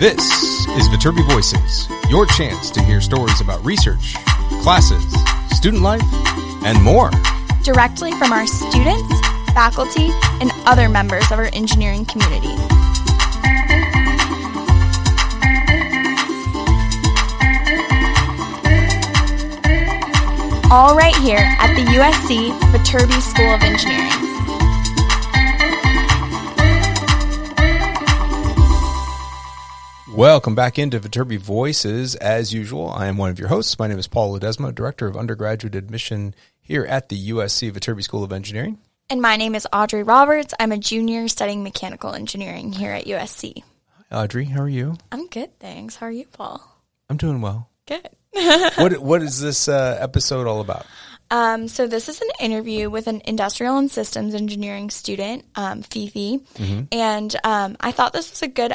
This is Viterbi Voices, your chance to hear stories about research, classes, student life, and more. directly from our students, faculty, and other members of our engineering community. All right here at the USC Viterbi School of Engineering. Welcome back into Viterbi Voices. As usual, I am one of your hosts. My name is Paul Ledesma, Director of Undergraduate Admission here at the USC Viterbi School of Engineering. And my name is Audrey Roberts. I'm a junior studying mechanical engineering here at USC. Hi, Audrey, how are you? I'm good, thanks. How are you, Paul? I'm doing well. Good. what What is this uh, episode all about? Um, so this is an interview with an industrial and systems engineering student, um, Fifi, and um, I thought this was a good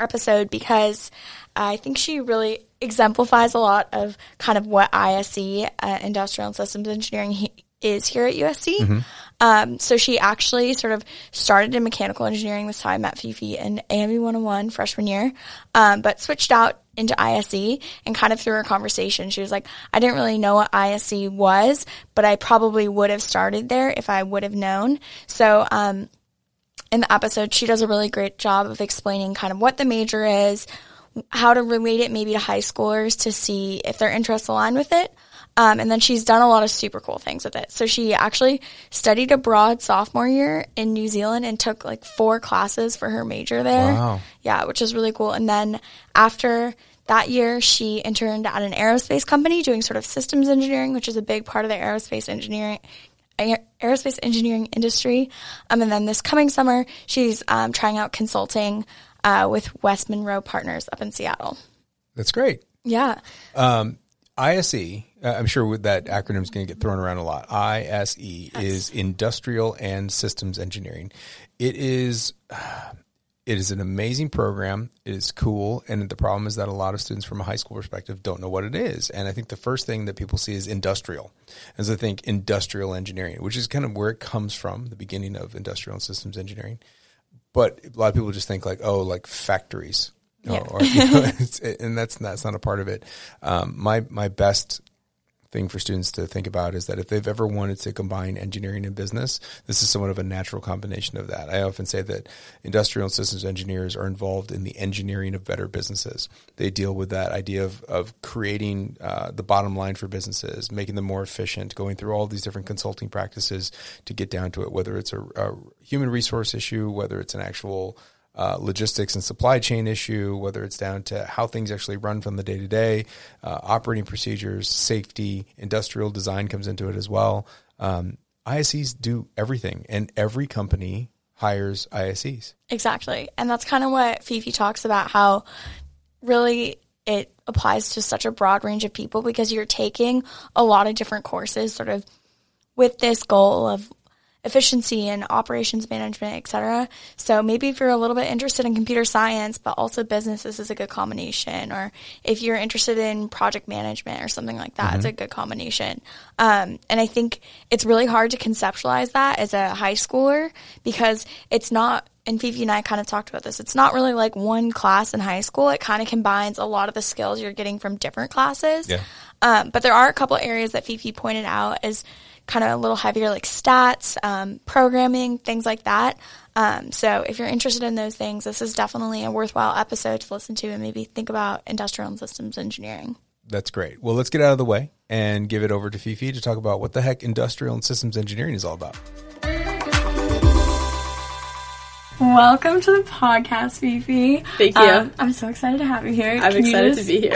episode because I think she really exemplifies a lot of kind of what ISE, uh, industrial and systems engineering, he- is here at USC. Um, so she actually sort of started in mechanical engineering this time at Fifi in AME 101 freshman year, um, but switched out into ISE and kind of through her conversation, she was like, I didn't really know what ISE was, but I probably would have started there if I would have known. So, um, in the episode, she does a really great job of explaining kind of what the major is, how to relate it maybe to high schoolers to see if their interests align with it. Um, and then she's done a lot of super cool things with it. So she actually studied abroad sophomore year in New Zealand and took like four classes for her major there. Wow. Yeah, which is really cool. And then after that year, she interned at an aerospace company doing sort of systems engineering, which is a big part of the aerospace engineering aerospace engineering industry. Um, and then this coming summer, she's um, trying out consulting uh, with West Monroe Partners up in Seattle. That's great. Yeah. ISE, uh, I'm sure that acronym is going to get thrown around a lot. ISE is Industrial and Systems Engineering. It is it is an amazing program. It is cool, and the problem is that a lot of students from a high school perspective don't know what it is. And I think the first thing that people see is industrial, as I think industrial engineering, which is kind of where it comes from, the beginning of industrial and systems engineering. But a lot of people just think like, oh, like factories, Yeah. or, you know, and that's that's not a part of it. Um, my my best thing for students to think about is that if they've ever wanted to combine engineering and business, this is somewhat of a natural combination of that. I often say that industrial and systems engineers are involved in the engineering of better businesses. They deal with that idea of, of creating uh, the bottom line for businesses, making them more efficient, going through all these different consulting practices to get down to it, whether it's a, a human resource issue, whether it's an actual uh, logistics and supply chain issue, whether it's down to how things actually run from the day to day, operating procedures, safety, industrial design comes into it as well. Um, ISEs do everything, and every company hires ISEs. Exactly. And that's kind of what Fifi talks about how really it applies to such a broad range of people because you're taking a lot of different courses sort of with this goal of efficiency and operations management, et cetera. So maybe if you're a little bit interested in computer science, but also business, this is a good combination. Or if you're interested in project management or something like that, it's a good combination. Um, and I think it's really hard to conceptualize that as a high schooler because it's not and Fifi and I kind of talked about this. It's not really like one class in high school. It kind of combines a lot of the skills you're getting from different classes. Yeah. Um, but there are a couple areas that Fifi pointed out as kind of a little heavier, like stats, um, programming, things like that. Um, so if you're interested in those things, this is definitely a worthwhile episode to listen to and maybe think about industrial and systems engineering. That's great. Well, let's get out of the way and give it over to Fifi to talk about what the heck industrial and systems engineering is all about. Welcome to the podcast, Fifi. Thank you. Um, I'm so excited to have you here. I'm Can excited to be here.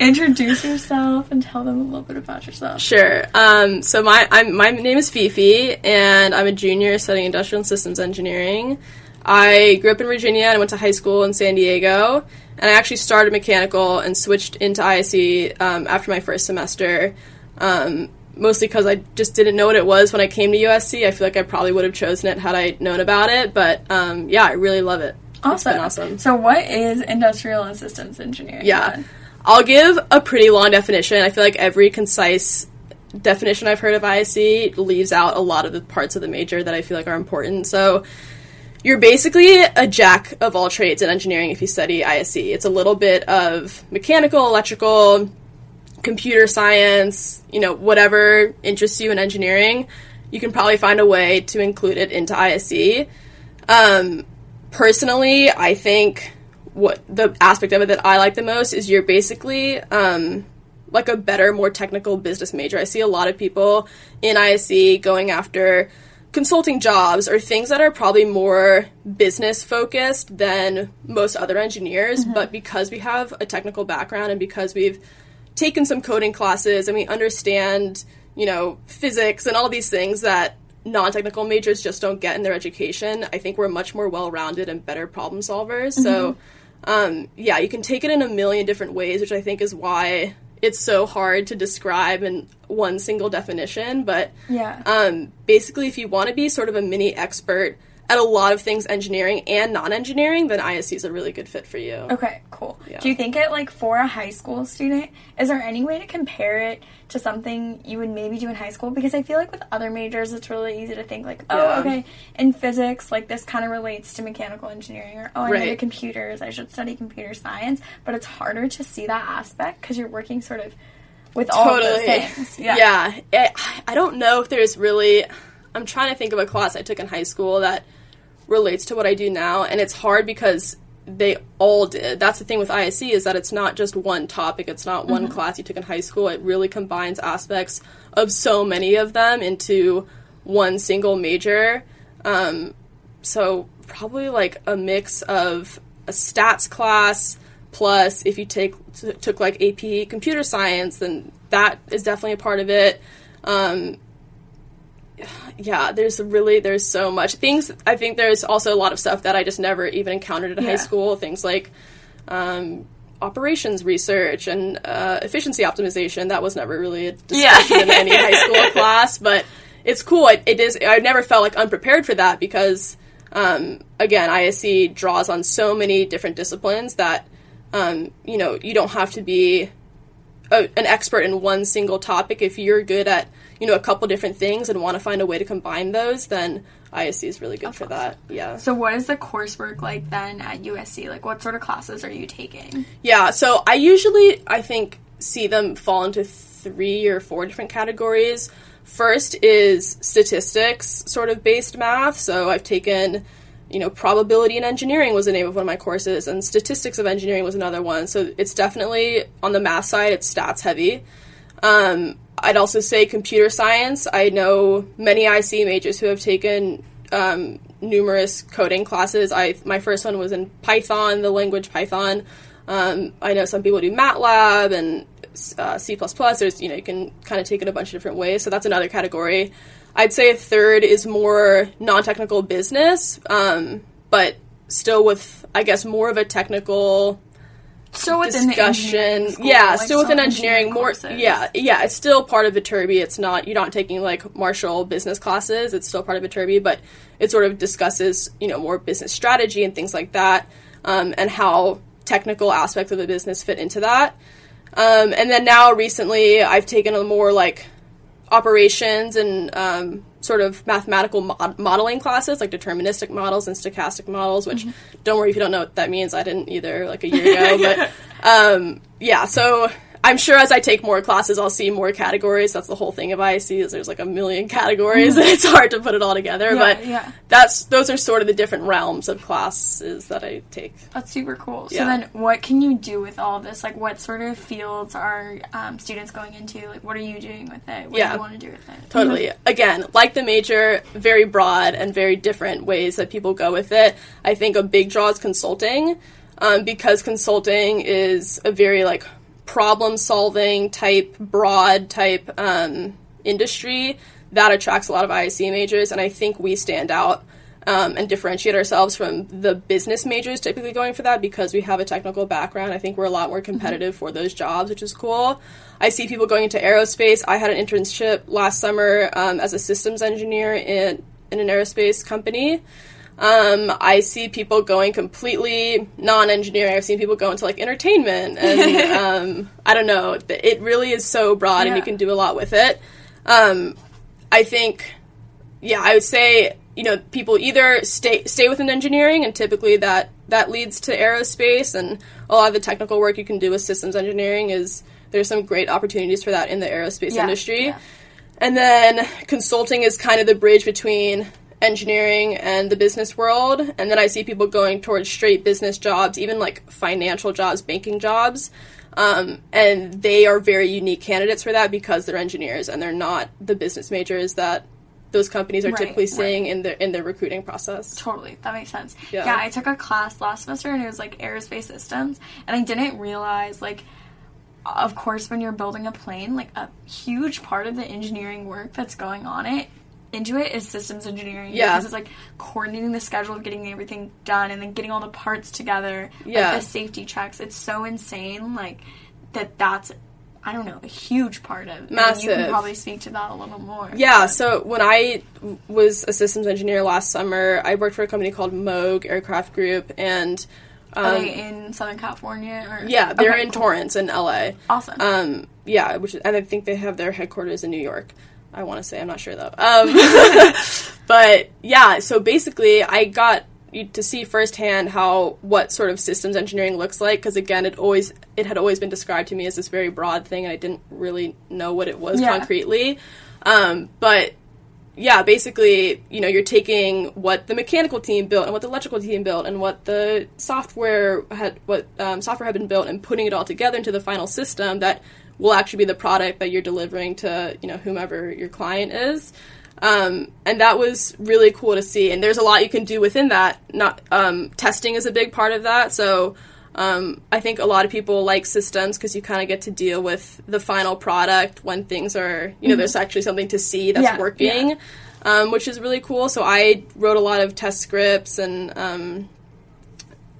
Introduce yourself and tell them a little bit about yourself. sure. Um, so my I'm, my name is Fifi, and I'm a junior studying industrial and systems engineering. I grew up in Virginia and I went to high school in San Diego. And I actually started mechanical and switched into ISE um, after my first semester. Um, mostly because I just didn't know what it was when I came to USC. I feel like I probably would have chosen it had I known about it. But um, yeah, I really love it. It's been awesome. So, what is industrial and systems engineering? Yeah. I'll give a pretty long definition. I feel like every concise definition I've heard of ISE leaves out a lot of the parts of the major that I feel like are important. So, you're basically a jack of all trades in engineering if you study ISE. It's a little bit of mechanical, electrical, computer science, you know, whatever interests you in engineering, you can probably find a way to include it into ISE. Um, personally, I think what the aspect of it that I like the most is you're basically um, like a better, more technical business major. I see a lot of people in ISE going after consulting jobs or things that are probably more business focused than most other engineers, mm-hmm. but because we have a technical background and because we've taken some coding classes and we understand, you know, physics and all these things that non-technical majors just don't get in their education, I think we're much more well-rounded and better problem solvers. Mm-hmm. So um, yeah, you can take it in a million different ways, which I think is why it's so hard to describe in one single definition. But yeah, um, basically, if you want to be sort of a mini expert at a lot of things engineering and non-engineering, then ISE is a really good fit for you. Okay, cool. Yeah. Do you think it like for a high school student, is there any way to compare it to something you would maybe do in high school? Because I feel like with other majors, it's really easy to think like, oh, yeah. okay, in physics, like this kind of relates to mechanical engineering, or oh, I right. computers, I should study computer science. But it's harder to see that aspect because you're working sort of with all totally. of those things. Yeah, yeah. It, I don't know if there's really. I'm trying to think of a class I took in high school that relates to what I do now, and it's hard because they all did. That's the thing with ISE is that it's not just one topic. It's not one mm-hmm. class you took in high school. It really combines aspects of so many of them into one single major. Um, so probably like a mix of a stats class plus if you take t- took like AP computer science, then that is definitely a part of it. Um, yeah, there's really there's so much things. I think there's also a lot of stuff that I just never even encountered in yeah. high school. Things like um, operations research and uh, efficiency optimization. That was never really a discussion yeah. in any high school class, but it's cool. It, it is. I never felt like unprepared for that because um, again, ISE draws on so many different disciplines that um, you know you don't have to be a, an expert in one single topic if you're good at you know a couple different things and want to find a way to combine those then ISE is really good That's for awesome. that yeah so what is the coursework like then at USC like what sort of classes are you taking yeah so I usually I think see them fall into three or four different categories first is statistics sort of based math so I've taken you know, probability in engineering was the name of one of my courses, and statistics of engineering was another one. So it's definitely on the math side, it's stats heavy. Um, I'd also say computer science. I know many IC majors who have taken um, numerous coding classes. I my first one was in Python, the language Python. Um, I know some people do MATLAB and uh, C++. There's you know you can kind of take it a bunch of different ways. So that's another category. I'd say a third is more non-technical business, um, but still with I guess more of a technical still within discussion. yeah, like still within engineering. More, yeah, yeah. It's still part of Viterbi. It's not you're not taking like Marshall business classes. It's still part of Viterbi, but it sort of discusses you know more business strategy and things like that, um, and how technical aspects of the business fit into that. Um, and then now recently, I've taken a more like operations and um, sort of mathematical mo- modeling classes, like deterministic models and stochastic models. Which, mm-hmm. don't worry if you don't know what that means. I didn't either, like a year ago. but um, yeah, so I'm sure as I take more classes, I'll see more categories. That's the whole thing of ISE is there's like a million categories, mm-hmm. and it's hard to put it all together. Yeah, but yeah. that's those are sort of the different realms of classes that I take. That's super cool. Yeah. So then, what can you do with all this? Like, what sort of fields are um, students going into? Like, what are you doing with it? What yeah. do you want to do with it? Totally. Mm-hmm. Again, like the major, very broad and very different ways that people go with it. I think a big draw is consulting. Um, because consulting is a very like problem solving type, broad type um, industry that attracts a lot of ISE majors, and I think we stand out um, and differentiate ourselves from the business majors typically going for that because we have a technical background. I think we're a lot more competitive mm-hmm. for those jobs, which is cool. I see people going into aerospace. I had an internship last summer um, as a systems engineer in in an aerospace company. Um, I see people going completely non-engineering. I've seen people go into like entertainment, and um, I don't know. It really is so broad, yeah. and you can do a lot with it. Um, I think, yeah, I would say you know, people either stay stay within engineering, and typically that that leads to aerospace, and a lot of the technical work you can do with systems engineering is there's some great opportunities for that in the aerospace Yeah, industry. yeah. And then consulting is kind of the bridge between engineering and the business world. And then I see people going towards straight business jobs, even like financial jobs, banking jobs. Um, and they are very unique candidates for that because they're engineers and they're not the business majors that those companies are Right, typically right. seeing in their in their recruiting process. Totally, that makes sense. Yeah. Yeah. I took a class last semester and it was like aerospace systems, and I didn't realize like, of course, when you're building a plane, like a huge part of the engineering work that's going on it into it is systems engineering. Yeah. because it's like coordinating the schedule of getting everything done and then getting all the parts together. Yeah. like the safety checks. It's so insane, like that. That's I don't know a huge part of. and You Massive. can probably speak to that a little more. Yeah, so when I was a systems engineer last summer, I worked for a company called Moog Aircraft Group, and Are um, they in Southern California or yeah, they're Okay, in cool. Torrance in LA. Awesome. Um, yeah, which and I think they have their headquarters in New York. I want to say I'm not sure though. Um, but yeah, so basically, I got to see firsthand how what sort of systems engineering looks like because again, it always it had always been described to me as this very broad thing, and I didn't really know what it was Yeah. concretely. Um, but yeah, basically, you know, you're taking what the mechanical team built and what the electrical team built and what the software had, what um, software had been built, and putting it all together into the final system that will actually be the product that you're delivering to, you know, whomever your client is. Um, and that was really cool to see. And there's a lot you can do within that. Not um, testing is a big part of that. So um, I think a lot of people like systems because you kind of get to deal with the final product when things are, you know, there's actually something to see that's Yeah, working, yeah. Um, which is really cool. So I wrote a lot of test scripts and, um,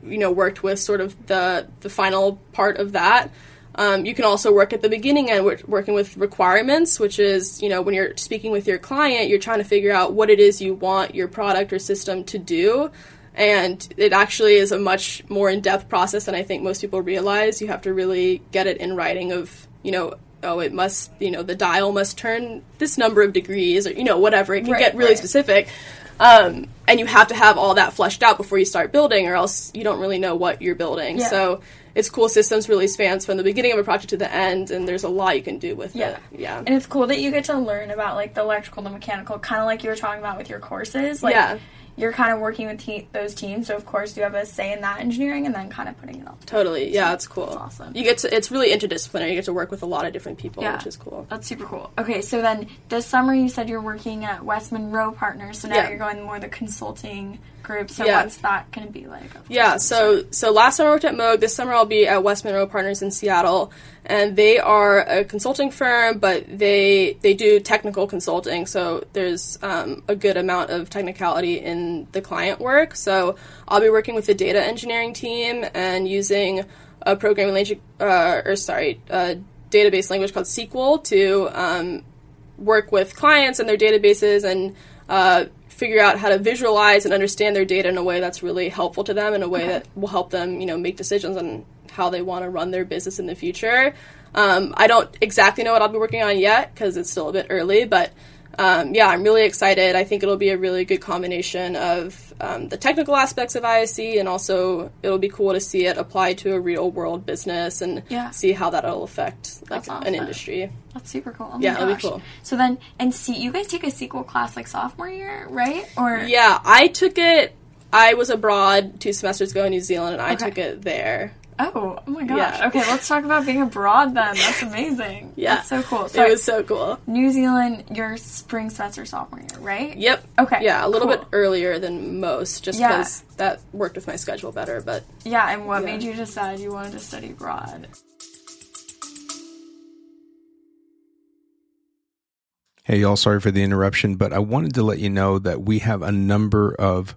you know, worked with sort of the the final part of that. Um, you can also work at the beginning and work, working with requirements, which is, you know, when you're speaking with your client, you're trying to figure out what it is you want your product or system to do. And it actually is a much more in depth process than I think most people realize. You have to really get it in writing of, you know, oh, it must, you know, the dial must turn this number of degrees or, you know, whatever. It can Right, get really right. specific. Um, and you have to have all that fleshed out before you start building, or else you don't really know what you're building. Yeah. So it's cool. Systems really spans from the beginning of a project to the end, and there's a lot you can do with Yeah. it. Yeah. And it's cool that you get to learn about like the electrical, the mechanical, kind of like you were talking about with your courses. Like Yeah. You're kind of working with te- those teams, so of course you have a say in that engineering, and then kind of putting it all. Totally. Yeah, it's cool. That's awesome. You get to. It's really interdisciplinary. You get to work with a lot of different people, Yeah. which is cool. That's super cool. Okay, so then this summer you said you're working at West Monroe Partners, so now Yeah. you're going more the consulting group. So Yeah. what's that going to be like? Yeah, so so last summer I worked at Moog. This summer I'll be at West Monroe Partners in Seattle, and they are a consulting firm, but they they do technical consulting. So there's um, a good amount of technicality in the client work. So I'll be working with the data engineering team and using a programming language, uh, or sorry, a database language called SQL to um, work with clients and their databases and uh, figure out how to visualize and understand their data in a way that's really helpful to them in a way that will help them you know make decisions on how they want to run their business in the future. Um, i don't exactly know what i'll be working on yet because it's still a bit early but um, yeah i'm really excited i think it'll be a really good combination of um, the technical aspects of ISE and also it'll be cool to see it applied to a real world business and Yeah. see how that'll affect like That's an industry That's super cool. Oh Yeah, it'll be cool. So then, and see, you guys take a SQL class like sophomore year, right? Or Yeah, I took it. I was abroad two semesters ago in New Zealand, and I Okay. took it there. Oh, oh my gosh. Yeah. Okay, let's talk about being abroad then. That's amazing. Yeah, That's so cool. So it was so cool. New Zealand, your spring semester sophomore year, right? Yep. Okay, Yeah, a little cool. bit earlier than most, just Yeah. because that worked with my schedule better. But Yeah, and what Yeah. made you decide you wanted to study abroad? Hey, y'all, sorry for the interruption, but I wanted to let you know that we have a number of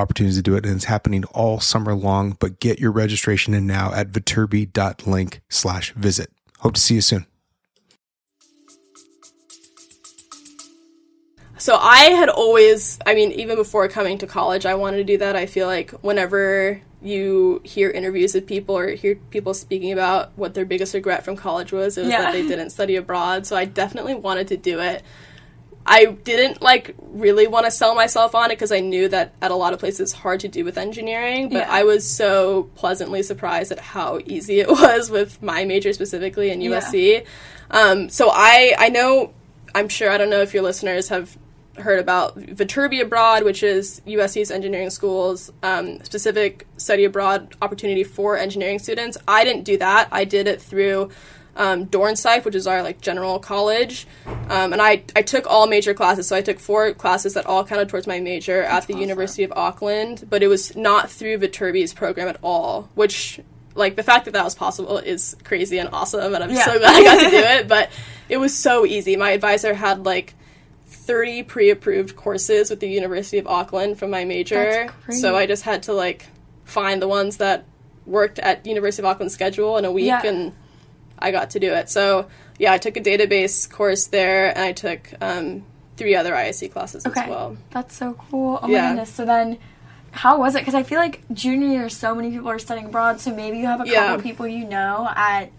opportunities to do it, and it's happening all summer long. But get your registration in now at viterbi.link slash visit. Hope to see you soon. So I had always, I mean, even before coming to college, I wanted to do that. I feel like whenever you hear interviews with people or hear people speaking about what their biggest regret from college was, it was Yeah. that they didn't study abroad. So I definitely wanted to do it. I didn't like really want to sell myself on it because I knew that at a lot of places it's hard to do with engineering. But Yeah. I was so pleasantly surprised at how easy it was with my major specifically in Yeah. USC. Um, so I I know I'm sure I don't know if your listeners have heard about Viterbi Abroad, which is USC's engineering school's um, specific study abroad opportunity for engineering students. I didn't do that. I did it through um, Dornsife, which is our like general college, um, and I I took all major classes. So I took four classes that all counted towards my major at the University of Auckland, but it was not through Viterbi's program at all, which like the fact that that was possible is crazy and awesome, and I'm Yeah. so glad I got to do it. But it was so easy. My advisor had like 30 pre-approved courses with the University of Auckland from my major. That's. So I just had to like find the ones that worked at University of Auckland's schedule in a week Yeah. and I got to do it. So yeah, I took a database course there and I took um, three other ISE classes Okay. as well. That's so cool. Oh Yeah. my goodness. So then, how was it? Because I feel like junior year, so many people are studying abroad. So maybe you have a couple Yeah. people you know at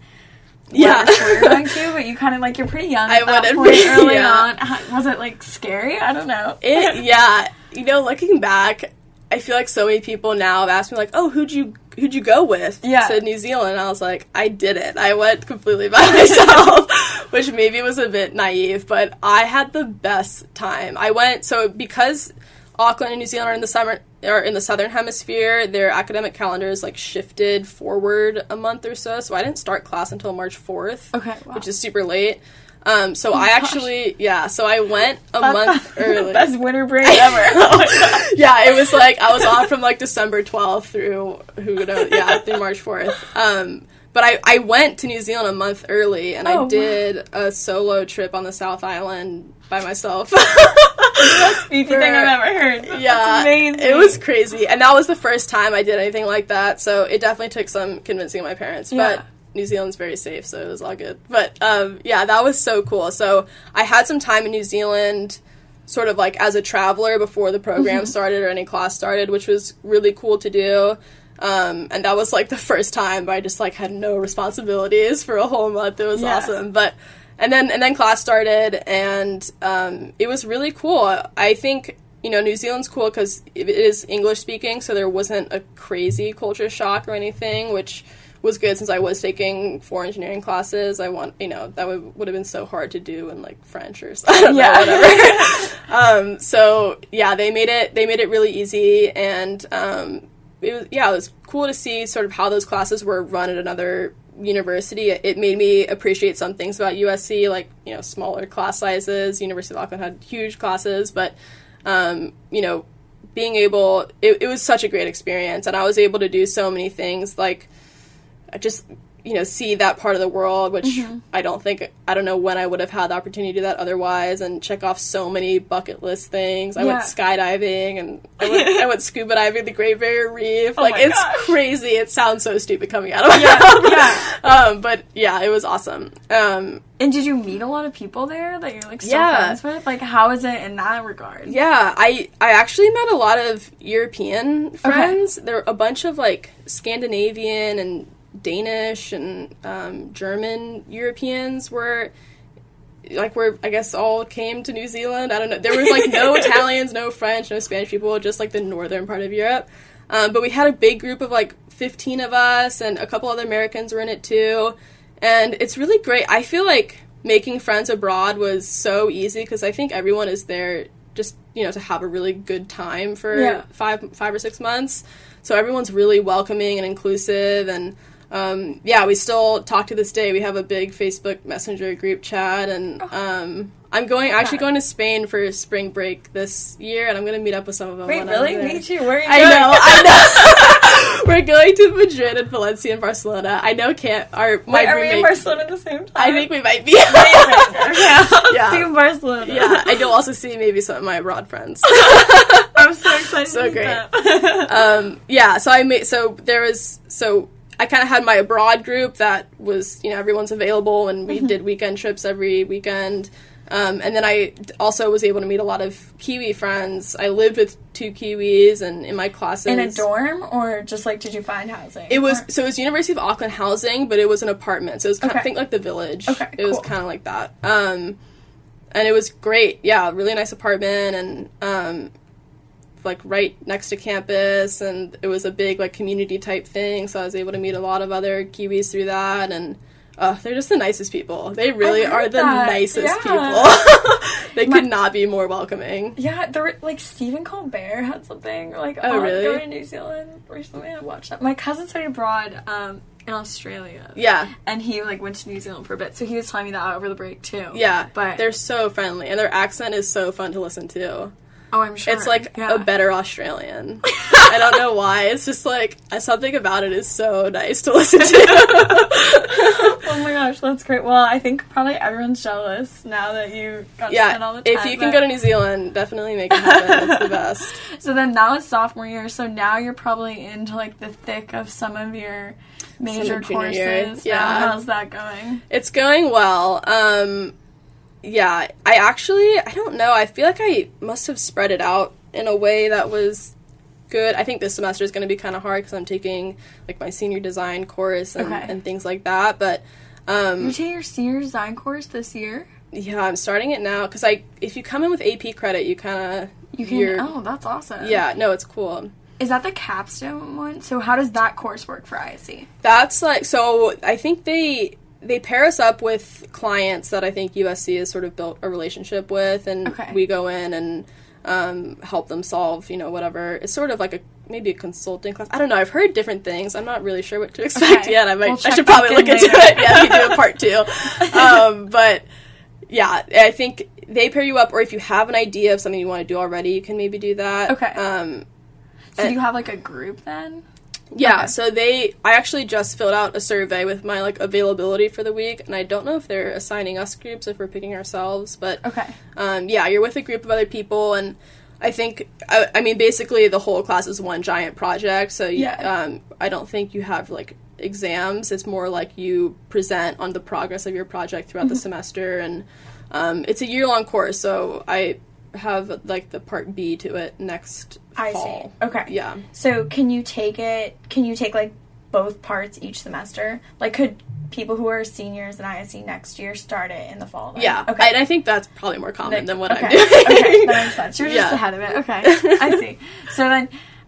Yeah. you're going to, but you kind of like you're pretty young I at that would point early yeah. on. Was it like scary? I don't know. It yeah, you know, looking back, I feel like so many people now have asked me like, "Oh, who'd you who'd you go with Yeah. to New Zealand?" I was like, "I did it. I went completely by myself," which maybe was a bit naive, but I had the best time. I went so because Auckland and New Zealand are in the summer or in the southern hemisphere, their academic calendars like shifted forward a month or so. So I didn't start class until March fourth, Okay, wow. which is super late. Um, so I actually, yeah, so I went a month the early best winter break ever. yeah, it was like I was off from like December 12th through who knows, yeah, through March 4th. Um, but I, I went to New Zealand a month early and Oh, I wow. did a solo trip on the South Island by myself. It's the most beefy thing I've ever heard. Yeah, amazing. it was crazy, and that was the first time I did anything like that. So it definitely took some convincing of my parents, Yeah. but. New Zealand's very safe, so it was all good. But um, yeah, that was so cool. So I had some time in New Zealand, sort of like as a traveler before the program Mm-hmm. started or any class started, which was really cool to do. Um, and that was like the first time I just like had no responsibilities for a whole month. It was Yeah. awesome. But and then and then class started, and um, it was really cool. I think you know New Zealand's cool because it is English speaking, so there wasn't a crazy culture shock or anything, which was good since I was taking four engineering classes. I want you know that would would have been so hard to do in like French or don't Yeah. know whatever. um, so yeah, they made it they made it really easy, and um, it was yeah it was cool to see sort of how those classes were run at another university. It, it made me appreciate some things about USC, like you know smaller class sizes. University of Auckland had huge classes, but um, you know being able it, it was such a great experience, and I was able to do so many things like I just you know see that part of the world which Mm-hmm. i don't think i don't know when i would have had the opportunity to do that otherwise and check off so many bucket list things i went skydiving and I went, I went scuba diving the great barrier reef like Oh my it's gosh. crazy it sounds so stupid coming out of my mouth yeah. um, but yeah it was awesome um, And did you meet a lot of people there that you're like still Yeah. friends with? Like, how is it in that regard? Yeah, I I actually met a lot of European friends. There were a bunch of like Scandinavian and Danish and um, German Europeans were like where I guess all came to New Zealand. I don't know. There was like no Italians, no French, no Spanish people, just like the northern part of Europe. Um, but we had a big group of like 15 of us, and a couple other Americans were in it too. And it's really great. I feel like making friends abroad was so easy because I think everyone is there just you know to have a really good time for Yeah. five five or six months. So everyone's really welcoming and inclusive and. Um, yeah, we still talk to this day. We have a big Facebook Messenger group chat, and Oh. um, I'm going actually going to Spain for spring break this year, and I'm going to meet up with some of them. Wait, really? Me too. Where are you I going? know, I know. We're going to Madrid and Valencia and Barcelona. I know can't our my Wait, are we in Barcelona at the same time? I think we might be. yeah, I'll Yeah. see you in Barcelona. yeah, and you'll also see maybe some of my abroad friends. I'm so excited. So to great. um, yeah, so I made so there was so I kind of had my abroad group that was you know everyone's available and we did weekend trips every weekend. Um, and then I also was able to meet a lot of Kiwi friends. I lived with two Kiwis, and in my classes, in a dorm, or just like, did you find housing? It was Or- so it was University of Auckland housing, but it was an apartment. So it was kind Okay. of think like the village. Okay, it was kind of like that. Um, and it was great. Yeah, really nice apartment, and um, like right next to campus, and it was a big like community type thing. So I was able to meet a lot of other Kiwis through that, and. Uh, they're just the nicest people. They really are the that. nicest Yeah. people. they My- could not be more welcoming. Yeah, there like Stephen Colbert had something like Oh, on really? going to New Zealand recently. I watched that. My cousin studied abroad um, in Australia. Yeah, And he like went to New Zealand for a bit, so he was telling me that over the break too. yeah. but they're so friendly, and their accent is so fun to listen to. Oh, I'm sure It's like yeah. a better Australian. I don't know why. It's just like uh, something about it is so nice to listen to. oh my gosh, that's great. Well, I think probably everyone's jealous now that you got to spend all yeah, the time. if you can go to New Zealand, definitely make it happen. It's the best. So then that was sophomore year. So now you're probably into like the thick of some of your major courses. year, yeah. How's that going? It's going well. Um, yeah, I actually I don't know. I feel like I must have spread it out in a way that was good. I think this semester is going to be kind of hard because I'm taking like my senior design course and, Okay. and things like that. But um, You take your senior design course this year. yeah, I'm starting it now because I if you come in with AP credit, you kind of You can. Oh, that's awesome. Yeah, no, it's cool. Is that the capstone one? So how does that course work for ISE? That's like so. I think they they pair us up with clients that I think USC has sort of built a relationship with, and Okay. we go in and um, help them solve, you know, whatever. It's sort of like a maybe a consulting class. I don't know. I've heard different things. I'm not really sure what to expect Okay. yet. I might. We'll I should probably back look in into it. Yeah, we do a part two. Um, but yeah, I think they pair you up, or if you have an idea of something you want to do already, you can maybe do that. Okay. Um, So do you have like a group then? Yeah, Okay. so they I actually just filled out a survey with my like availability for the week and I don't know if they're assigning us groups if we're picking ourselves, but Okay. um, yeah, you're with a group of other people and I think I, I mean basically the whole class is one giant project, so you, Yeah. um, I don't think you have like exams. It's more like you present on the progress of your project throughout Mm-hmm. the semester and um, it's a year long course, so I have like the part B to it next I fall. see. Okay. Yeah. So can you take it? Can you take like both parts each semester? Like, could people who are seniors in ISE next year start it in the fall? then? Yeah, Okay. and I think that's probably more common than what okay. I'm doing. okay, that makes sense. You're just Yeah. ahead of it. Okay, I see. So then,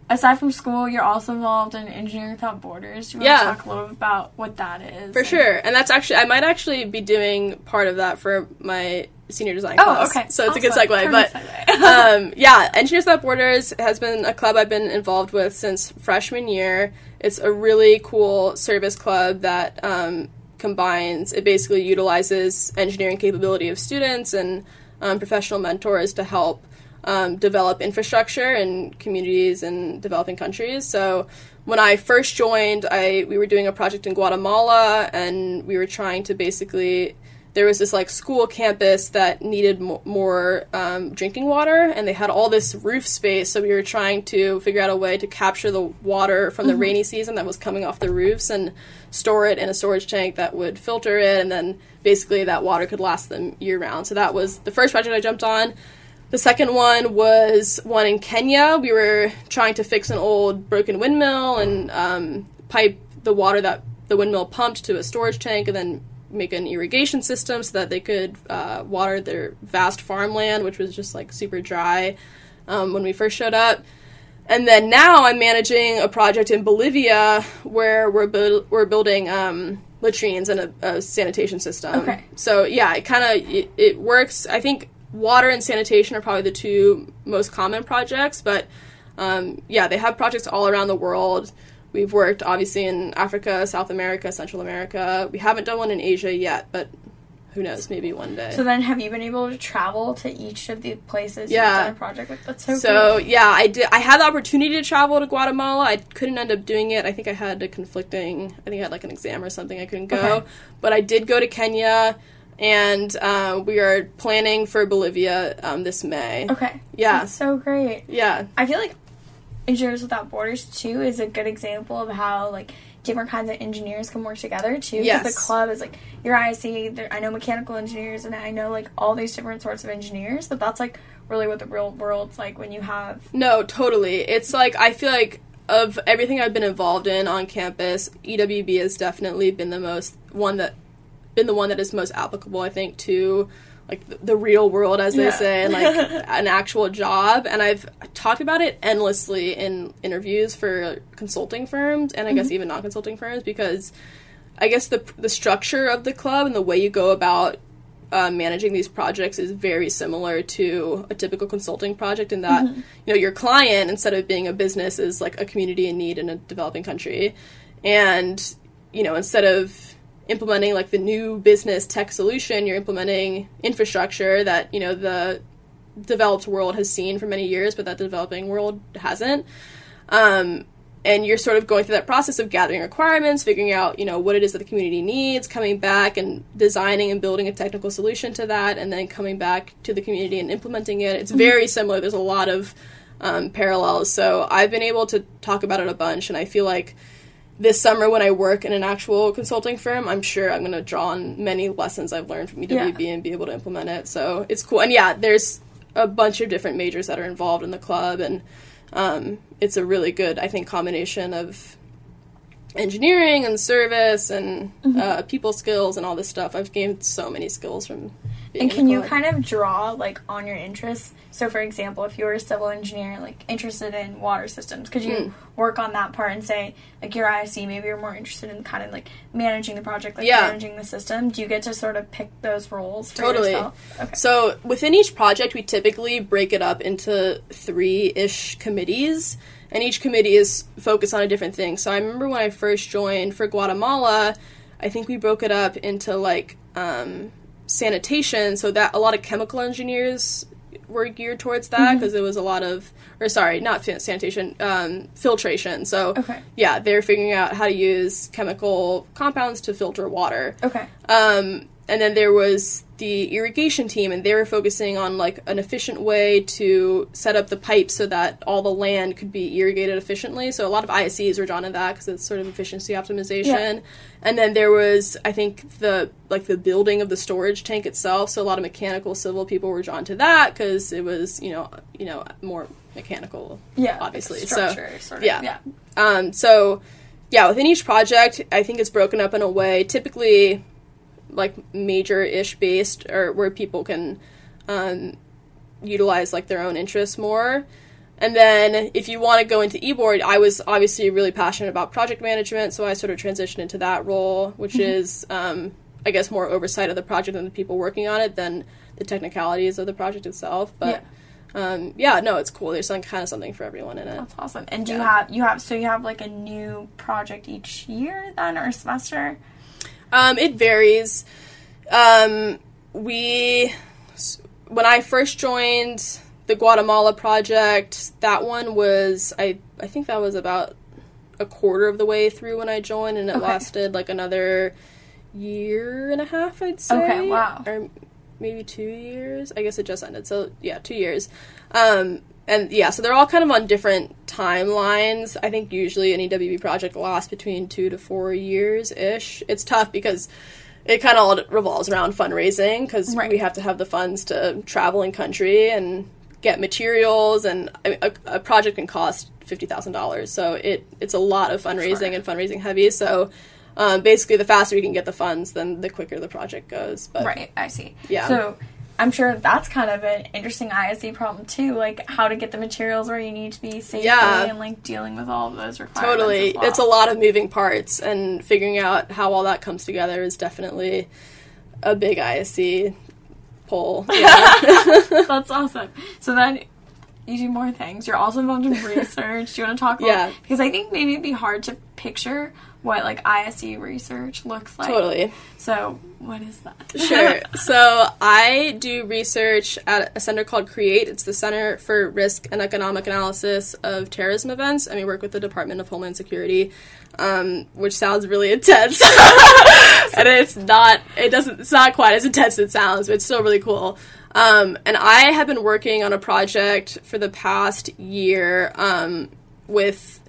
aside from school, you're also involved in Engineering Without Borders. Do you want Yeah. to talk a little bit about what that is? For and- sure, and that's actually I might actually be doing part of that for my senior design Oh, class. okay. So it's a good segue. Perfect But segue. um, yeah, Engineers Without Borders has been a club I've been involved with since freshman year. It's a really cool service club that um, combines. It basically utilizes engineering capability of students and um, professional mentors to help um, develop infrastructure in communities in developing countries. So when I first joined, I we were doing a project in Guatemala, and we were trying to basically there was this like school campus that needed mo- more um, drinking water, and they had all this roof space. So we were trying to figure out a way to capture the water from the rainy season that was coming off the roofs and store it in a storage tank that would filter it, and then basically that water could last them year round. So that was the first project I jumped on. The second one was one in Kenya. We were trying to fix an old broken windmill and um, pipe the water that the windmill pumped to a storage tank and then make an irrigation system so that they could uh, water their vast farmland, which was just like super dry um, when we first showed up. And then now I'm managing a project in Bolivia where we're buil- we're building um, latrines and a, a sanitation system. Okay. So yeah, it kind of it, it works. I think water and sanitation are probably the two most common projects, but um, yeah, they have projects all around the world. We've worked obviously in Africa, South America, Central America. We haven't done one in Asia yet, but who knows, maybe one day. So then, have you been able to travel to each of the places Yeah. you've done a project with? That's so, So cool. yeah, I did. I had the opportunity to travel to Guatemala. I couldn't end up doing it. I think I had a conflicting. I think I had like an exam or something. I couldn't go. Okay. But I did go to Kenya, and uh, we are planning for Bolivia um, this May. Okay. Yeah. That's so great. Yeah. I feel like Engineers Without Borders too is a good example of how like different kinds of engineers can work together too. Yes. the club is like your ISE. There, I know mechanical engineers and I know like all these different sorts of engineers. But that's like really what the real world's like when you have. No, totally. It's like I feel like of everything I've been involved in on campus, EWB has definitely been the most one that been the one that is most applicable. I think to like the, the real world, as they Yeah. say, and like an actual job. And I've talked about it endlessly in interviews for consulting firms, and I guess even non-consulting firms, because I guess the the structure of the club and the way you go about uh, managing these projects is very similar to a typical consulting project in that you know your client instead of being a business is like a community in need in a developing country and you know instead of implementing like the new business tech solution you're implementing infrastructure that you know the developed world has seen for many years but that the developing world hasn't um, and you're sort of going through that process of gathering requirements, figuring out, you know, what it is that the community needs, coming back and designing and building a technical solution to that, and then coming back to the community and implementing it. It's very similar. There's a lot of um, parallels. So I've been able to talk about it a bunch, and I feel like this summer when I work in an actual consulting firm, I'm sure I'm going to draw on many lessons I've learned from EWB Yeah. and be able to implement it. So it's cool. And yeah, there's a bunch of different majors that are involved in the club, and um, it's a really good, I think, combination of engineering and service and Mm-hmm. uh, people skills and all this stuff. I've gained so many skills from. And can you kind of draw like on your interests? So, for example, if you were a civil engineer, like interested in water systems, could you Hmm. work on that part and say, like your ISE, maybe you're more interested in kind of like managing the project, like Yeah. managing the system? Do you get to sort of pick those roles Totally. Okay. So within each project, we typically break it up into three ish committees, and each committee is focused on a different thing. So I remember when I first joined for Guatemala, I think we broke it up into like um, sanitation, so that a lot of chemical engineers were geared towards that because it was a lot of, or sorry, not san- sanitation, um, filtration. So Okay. yeah, they're figuring out how to use chemical compounds to filter water. Okay. Um, and then there was the irrigation team, and they were focusing on like an efficient way to set up the pipes so that all the land could be irrigated efficiently. So a lot of ISEs were drawn to that because it's sort of efficiency optimization. Yeah. And then there was, I think, the like the building of the storage tank itself. So a lot of mechanical, civil people were drawn to that because it was, you know, you know, more mechanical. Yeah. obviously. Structure, so sort of. yeah. Yeah. um, so, yeah, within each project, I think it's broken up in a way, typically like major-ish based, or where people can um, utilize like their own interests more. And then, if you want to go into eBoard, I was obviously really passionate about project management, so I sort of transitioned into that role, which is, um, I guess, more oversight of the project and the people working on it than the technicalities of the project itself. But yeah, um, yeah no, it's cool. There's some kind of something for everyone in it. That's awesome. And do you have you have so you have like a new project each year then or semester? Um, it varies. Um, we, when I first joined the Guatemala project, that one was I I think that was about a quarter of the way through when I joined, and it Okay. lasted like another year and a half, I'd say. Okay, wow. Or maybe two years. I guess it just ended. So yeah, two years. Um, and yeah, so they're all kind of on different timelines. I think usually an EWB project lasts between two to four years ish. It's tough because it kind of all revolves around fundraising because Right. we have to have the funds to travel in country and get materials, and a, a project can cost fifty thousand dollars. So it it's a lot of fundraising Sure. and fundraising heavy. So. Um, basically, the faster we can get the funds, then the quicker the project goes. But Right, I see. Yeah. So I'm sure that's kind of an interesting ISE problem too, like how to get the materials where you need to be safely Yeah. and like dealing with all of those requirements. Totally. well. It's a lot of moving parts, and figuring out how all that comes together is definitely a big ISE pole. Yeah. That's awesome. So then you do more things. You're also involved in research. Do you want to talk? About, Yeah. Because I think maybe it'd be hard to picture what like ISE research looks like. totally. So what is that? Sure. so I do research at a center called CREATE. It's the Center for Risk and Economic Analysis of Terrorism Events, and we work with the Department of Homeland Security, um, which sounds really intense. and it's not. It doesn't. It's not quite as intense as it sounds, but it's still really cool. Um, and I have been working on a project for the past year um, with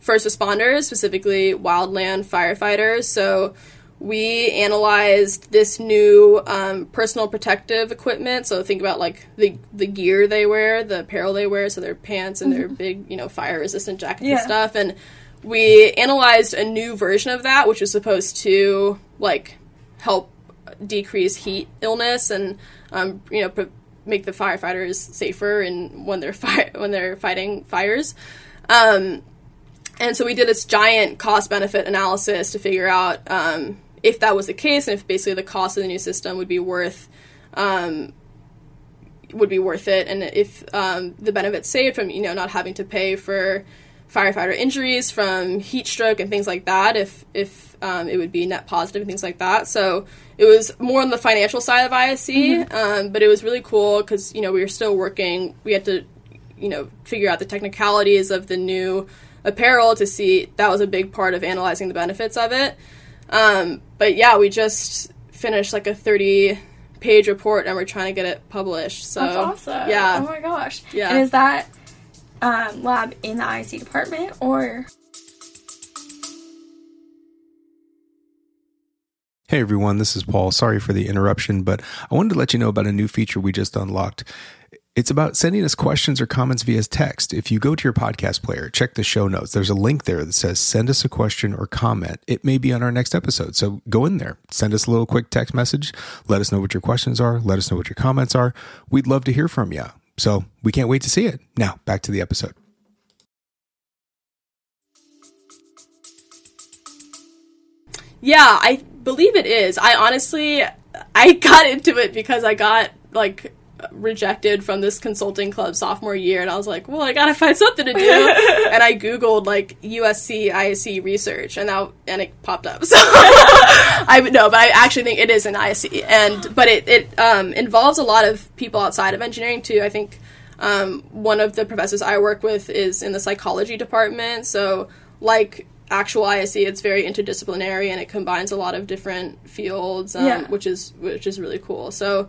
first responders, specifically wildland firefighters. So we analyzed this new um, personal protective equipment. So think about like the the gear they wear, the apparel they wear, so their pants and their big, you know, fire resistant jackets Yeah. and stuff. And we analyzed a new version of that, which was supposed to like help decrease heat illness and um, you know pr- make the firefighters safer and when they're fi- when they're fighting fires. Um, and so we did this giant cost benefit analysis to figure out um, if that was the case and if basically the cost of the new system would be worth um, would be worth it. And if um, the benefits saved from you know not having to pay for firefighter injuries from heat stroke and things like that if if um, it would be net positive and things like that. So it was more on the financial side of ISE um, but it was really cool because you know we were still working. We had to you know figure out the technicalities of the new apparel to see that was a big part of analyzing the benefits of it. Um, but yeah we just finished like a 30 page report and we're trying to get it published so That's awesome. yeah Oh my gosh. Yeah. And is that um, lab in the ISE department or? Hey everyone, this is Paul. Sorry for the interruption, but I wanted to let you know about a new feature we just unlocked. It's about sending us questions or comments via text. If you go to your podcast player, check the show notes. There's a link there that says send us a question or comment. It may be on our next episode. So go in there, send us a little quick text message. Let us know what your questions are. Let us know what your comments are. We'd love to hear from you. So we can't wait to see it. Now, back to the episode. Yeah, I believe it is. I honestly, I got into it because I got like rejected from this consulting club sophomore year, and I was like, well, I gotta find something to do. and I googled like USC ISE research, and now and it popped up. So I no, but I actually think it is an ISE, and but it it um, involves a lot of people outside of engineering too. I think um, one of the professors I work with is in the psychology department, so like actual ISE, it's very interdisciplinary and it combines a lot of different fields, um, Yeah. which is which is really cool. So,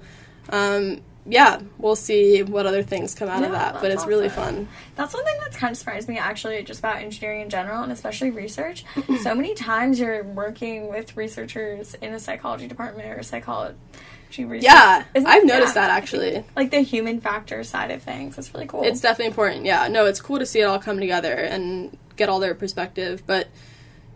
um, yeah, we'll see what other things come out of that, but it's really fun. That's one thing that's kind of surprised me actually, just about engineering in general, and especially research. so many times you're working with researchers in a psychology department or psychology research. Yeah, Isn't- I've noticed yeah, that actually. Like the human factor side of things. It's really cool. It's definitely important. Yeah, no, it's cool to see it all come together and get all their perspective. But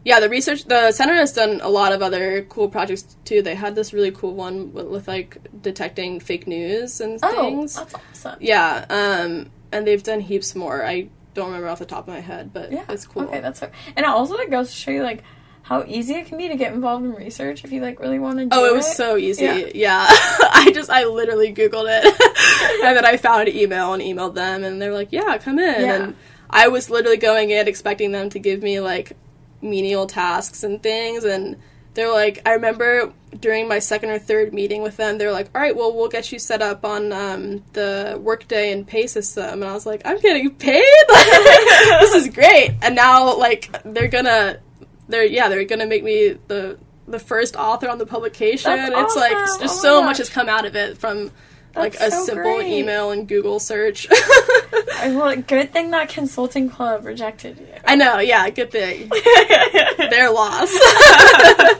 yeah, the research, the center has done a lot of other cool projects too. They had this really cool one with, with like detecting fake news and oh, things. that's awesome. Yeah, um, and they've done heaps more. I don't remember off the top of my head, but Yeah, it's cool. Okay, that's so, and it also like goes to show you like how easy it can be to get involved in research if you like really want to. do it. Oh, it was so easy. Yeah. I just I literally googled it. and then I found an email and emailed them and they were like, "Yeah, come in." Yeah. And I was literally going in expecting them to give me like menial tasks and things and they're like I remember during my second or third meeting with them, they're like, "All right, well, we'll get you set up on um, the workday and pay system." And I was like, "I'm getting paid. this is great." And now, like, they're gonna, they're yeah, they're gonna make me the the first author on the publication. That's it's like just Oh so gosh. much has come out of it from like a so simple great. email and Google search. I- Well, good thing that consulting club rejected you. I know, yeah, good thing. They're lost.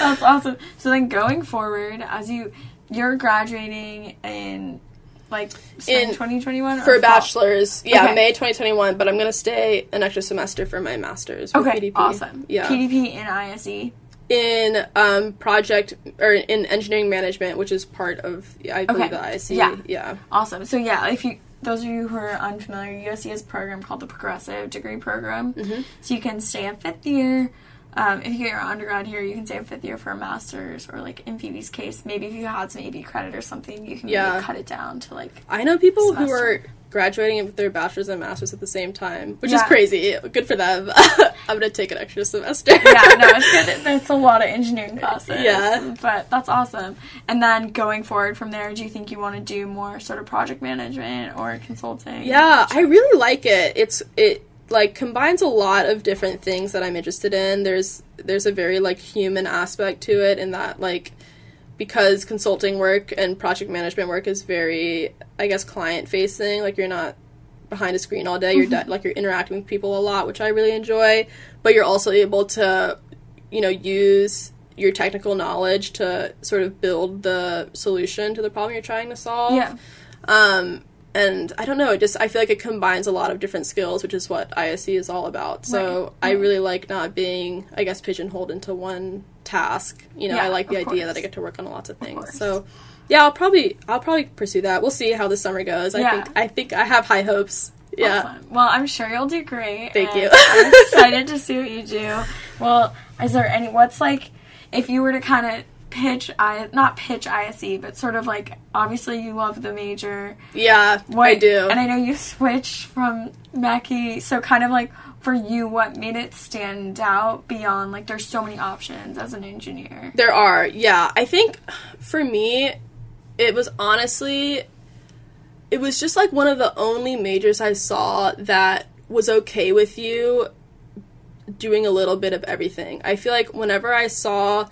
That's awesome. So then, going forward, as you you're graduating in like In- 2021 for bachelor's, yeah, Okay. May 2021, but I'm going to stay an extra semester for my master's with Okay, PDP. awesome. Yeah. PDP and ISE. In um, project or in engineering management, which is part of I believe Okay. the ISE. Yeah. yeah. Awesome. So yeah, if you those of you who are unfamiliar, USC has a program called the Progressive Degree Program. Mm-hmm. So you can stay a fifth year um, if you get your undergrad here, you can stay a fifth year for a master's, or like in Phoebe's case, maybe if you had some AP credit or something, you can Yeah. cut it down to like I know people who are graduating with their bachelor's and master's at the same time, which is crazy. Good for them. I'm gonna take an extra semester. yeah, no, it's good. It's a lot of engineering classes. Yeah. But that's awesome. And then going forward from there, do you think you want to do more sort of project management or consulting? Yeah, I really like it. It's it like combines a lot of different things that I'm interested in. There's there's a very like human aspect to it in that like because consulting work and project management work is very I guess client facing, like you're not behind a screen all day. You're de- like you're interacting with people a lot, which I really enjoy, but you're also able to you know use your technical knowledge to sort of build the solution to the problem you're trying to solve Yeah. um, and I don't know, it just I feel like it combines a lot of different skills, which is what ISE is all about. So Right. I really like not being, I guess, pigeonholed into one task. You know, Yeah, I like the idea course. that I get to work on lots of things. course. so yeah, I'll probably I'll probably pursue that. We'll see how the summer goes. I Yeah. think I think I have high hopes. Yeah. Awesome. Well, I'm sure you'll do great. Thank you. I'm excited to see what you do. Well, is there any? What's like if you were to kind of pitch I not pitch ISE, but sort of like obviously you love the major. Yeah, What, I do. And I know you switched from MechE, so kind of like for you, what made it stand out beyond like there's so many options as an engineer. There are, yeah. I think for me, it was honestly, it was just like one of the only majors I saw that was okay with you doing a little bit of everything. I feel like whenever I saw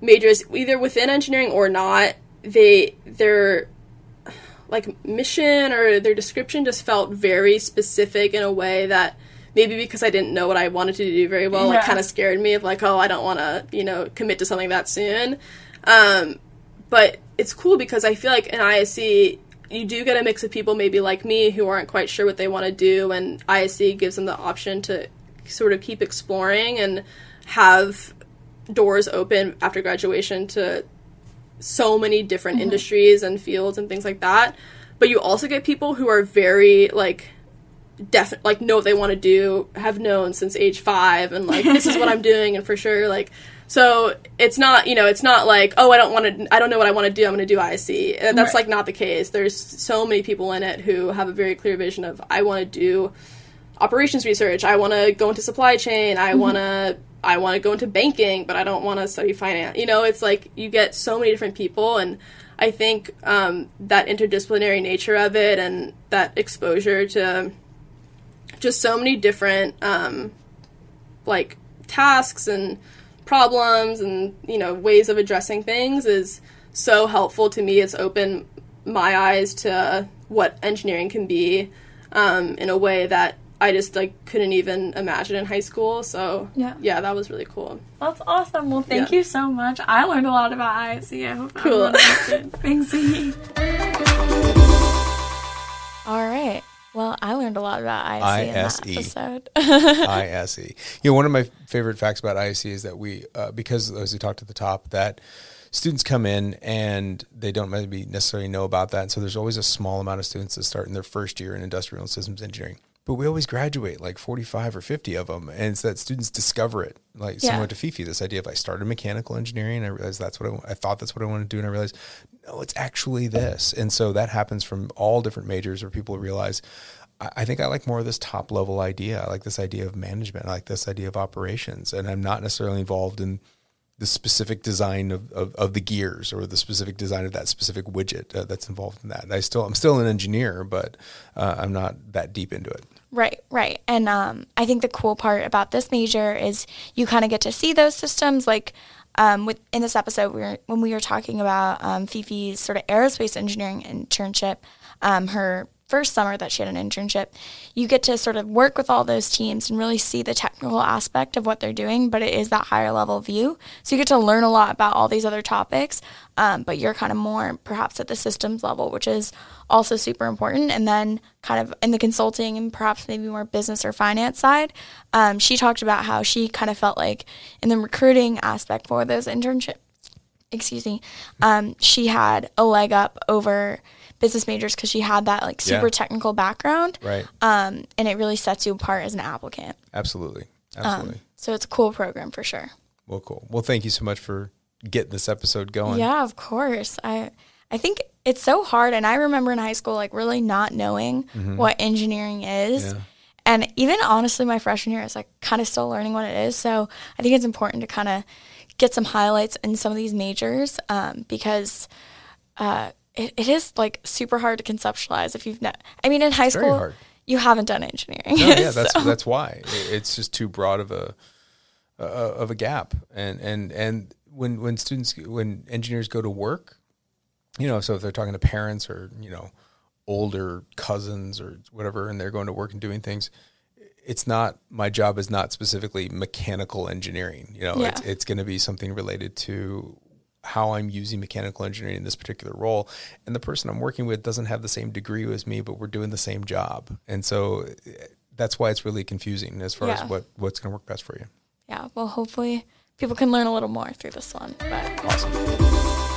majors, either within engineering or not, they their like mission or their description just felt very specific in a way that maybe because I didn't know what I wanted to do very well, Yeah. like kind of scared me of like, oh, I don't want to, you know, commit to something that soon. Um, but it's cool because I feel like in ISE you do get a mix of people maybe like me who aren't quite sure what they want to do, and ISE gives them the option to sort of keep exploring and have doors open after graduation to so many different industries and fields and things like that. But you also get people who are very like definite like know what they want to do, have known since age 5 and like this is what I'm doing and for sure like so it's not, you know, it's not like, oh, I don't want to I don't know what I want to do. I'm going to do ISE. Uh, That's Right. like not the case. There's so many people in it who have a very clear vision of I want to do operations research. I want to go into supply chain. I want to I want to go into banking, but I don't want to study finance. You know, it's like you get so many different people, and I think um, that interdisciplinary nature of it and that exposure to just so many different um, like tasks and problems and you know ways of addressing things is so helpful to me. It's opened my eyes to what engineering can be um, in a way that I just like couldn't even imagine in high school. So Yeah. yeah, that was really cool. That's awesome. Well, thank Yeah. you so much. I learned a lot about ISE. I hope Cool. everyone else. Thanks, Zee. All right. Well, I learned a lot about ISE in that episode. ISE. You know, one of my favorite facts about ISE is that we, uh, because as we talked at the top, that students come in and they don't maybe necessarily know about that. And so there's always a small amount of students that start in their first year in industrial and systems engineering. But we always graduate like 45 or 50 of them. And it's that students discover it, like Yeah. similar to Fifi, this idea of I started mechanical engineering and I realized that's what I, I thought that's what I wanted to do. And I realized, no, it's actually this. And so that happens from all different majors where people realize, I I think I like more of this top level idea. I like this idea of management. I like this idea of operations. And I'm not necessarily involved in the specific design of, of, of the gears or the specific design of that specific widget uh, that's involved in that. I still, I'm still an engineer, but uh, I'm not that deep into it. Right, right. And um, I think the cool part about this major is you kind of get to see those systems. Like um, with in this episode, we were, when we were talking about um, Fifi's sort of aerospace engineering internship, um, her first summer that she had an internship, you get to sort of work with all those teams and really see the technical aspect of what they're doing, but it is that higher level view. So you get to learn a lot about all these other topics, um, but you're kind of more perhaps at the systems level, which is also super important. And then kind of in the consulting and perhaps maybe more business or finance side, um, she talked about how she kind of felt like in the recruiting aspect for those internships, excuse me, um, she had a leg up over business majors because she had that like super Yeah. technical background. Right. Um, and it really sets you apart as an applicant. Absolutely. Um, Absolutely. So it's a cool program for sure. Well, cool. Well, thank you so much for getting this episode going. Yeah, of course. I I think it's so hard and I remember in high school like really not knowing what engineering is. Mm-hmm. Yeah. And even honestly my freshman year I was like kind of still learning what it is. So I think it's important to kind of get some highlights in some of these majors um, because uh, it, it is like super hard to conceptualize if you've not I mean in high school you haven't done engineering. No, yeah, that's So- that's why it's just too broad of a uh, of a gap. And and and when when students when engineers go to work, you know, so if they're talking to parents or you know older cousins or whatever, and they're going to work and doing things, it's not my job is not specifically mechanical engineering. You know, Yeah. it's it's going to be something related to how I'm using mechanical engineering in this particular role. And the person I'm working with doesn't have the same degree as me, but we're doing the same job. And so that's why it's really confusing as far Yeah. as what, what's going to work best for you. yeah, well hopefully people can learn a little more through this one. But Awesome.